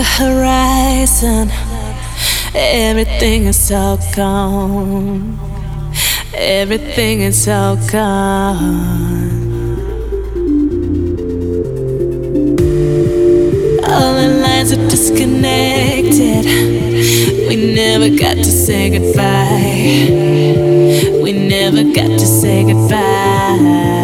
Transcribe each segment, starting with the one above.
the horizon, everything is all gone. Everything is all gone. All the lines are disconnected. We never got to say goodbye. We never got to say goodbye.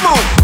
Come on.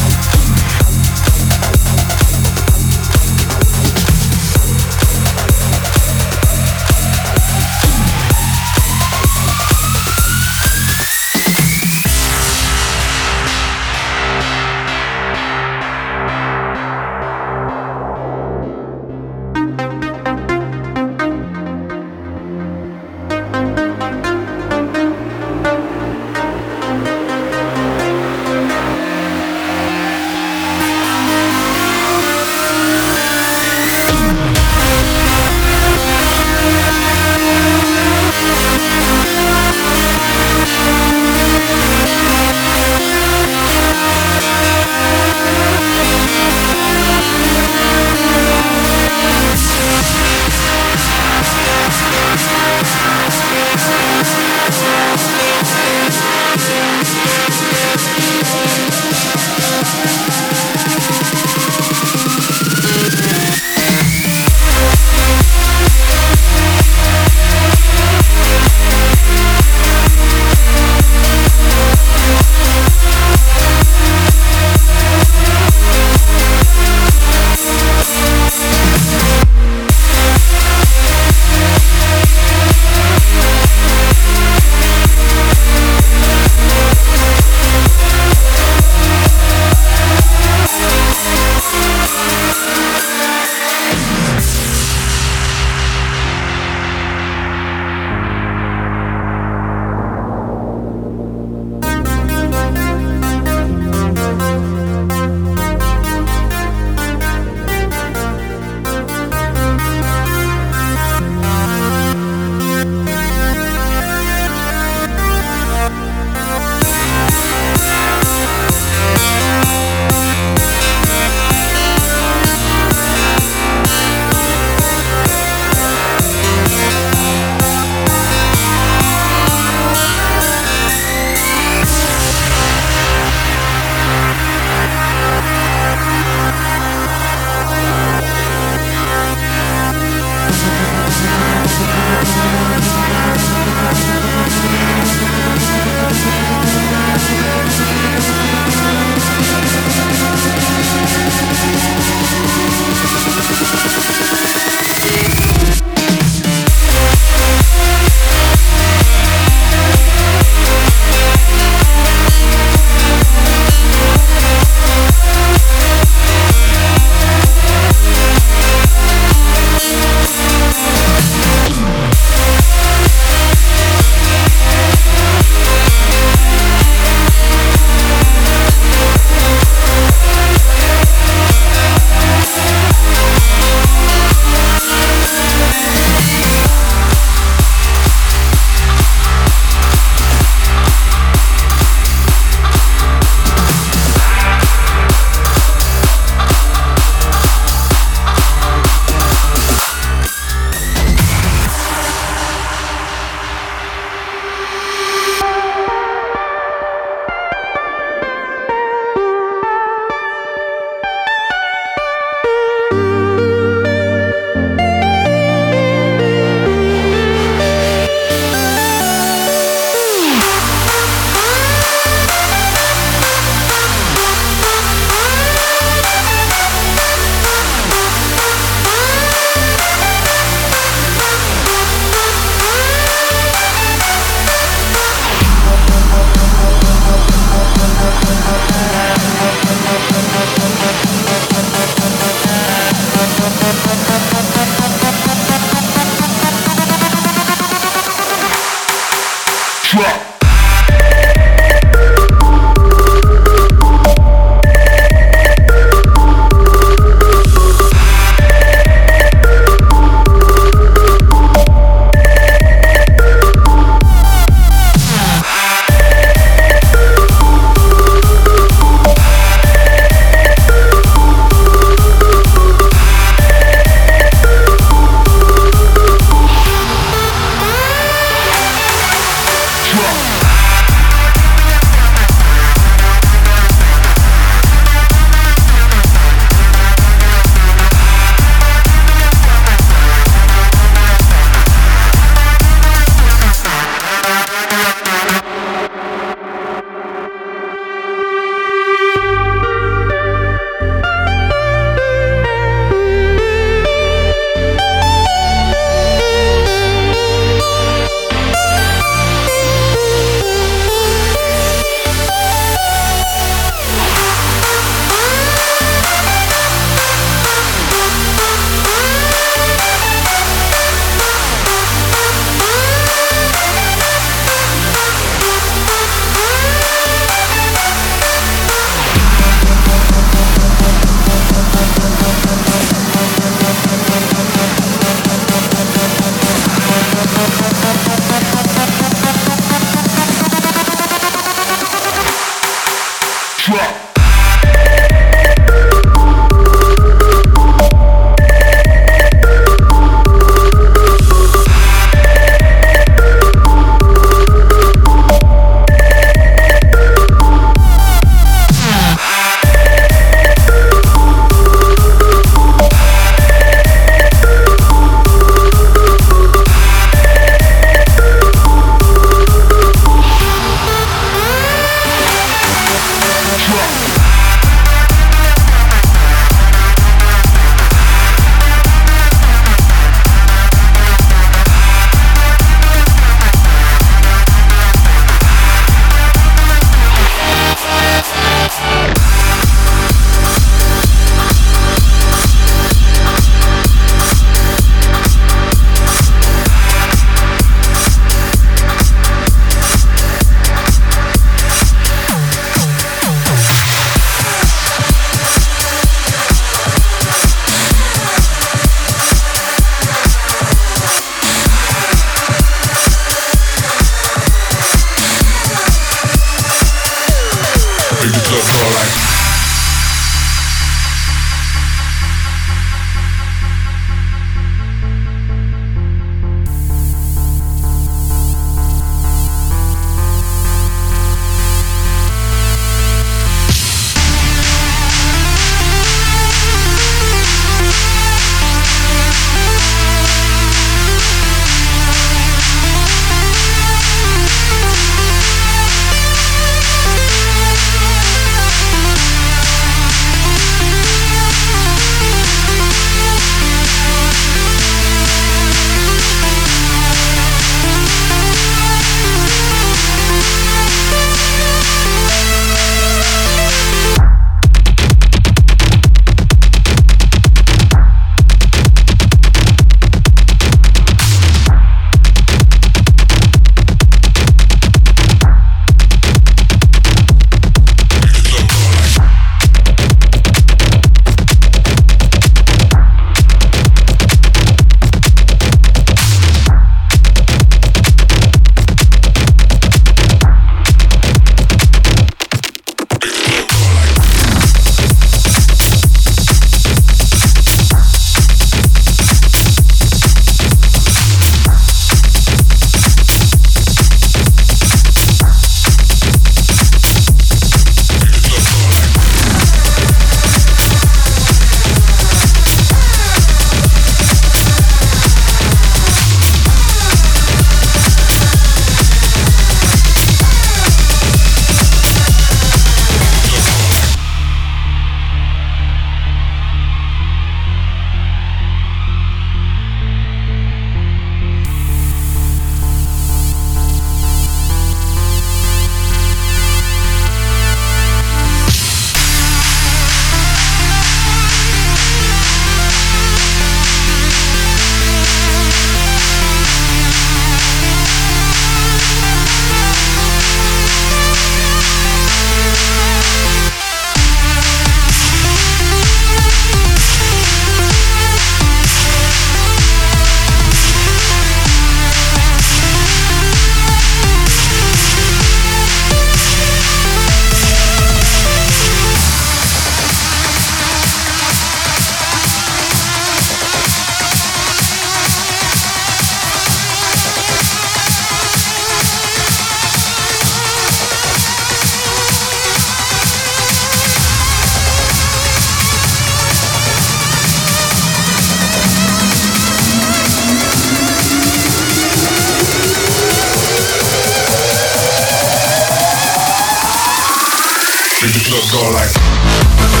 Make the club go like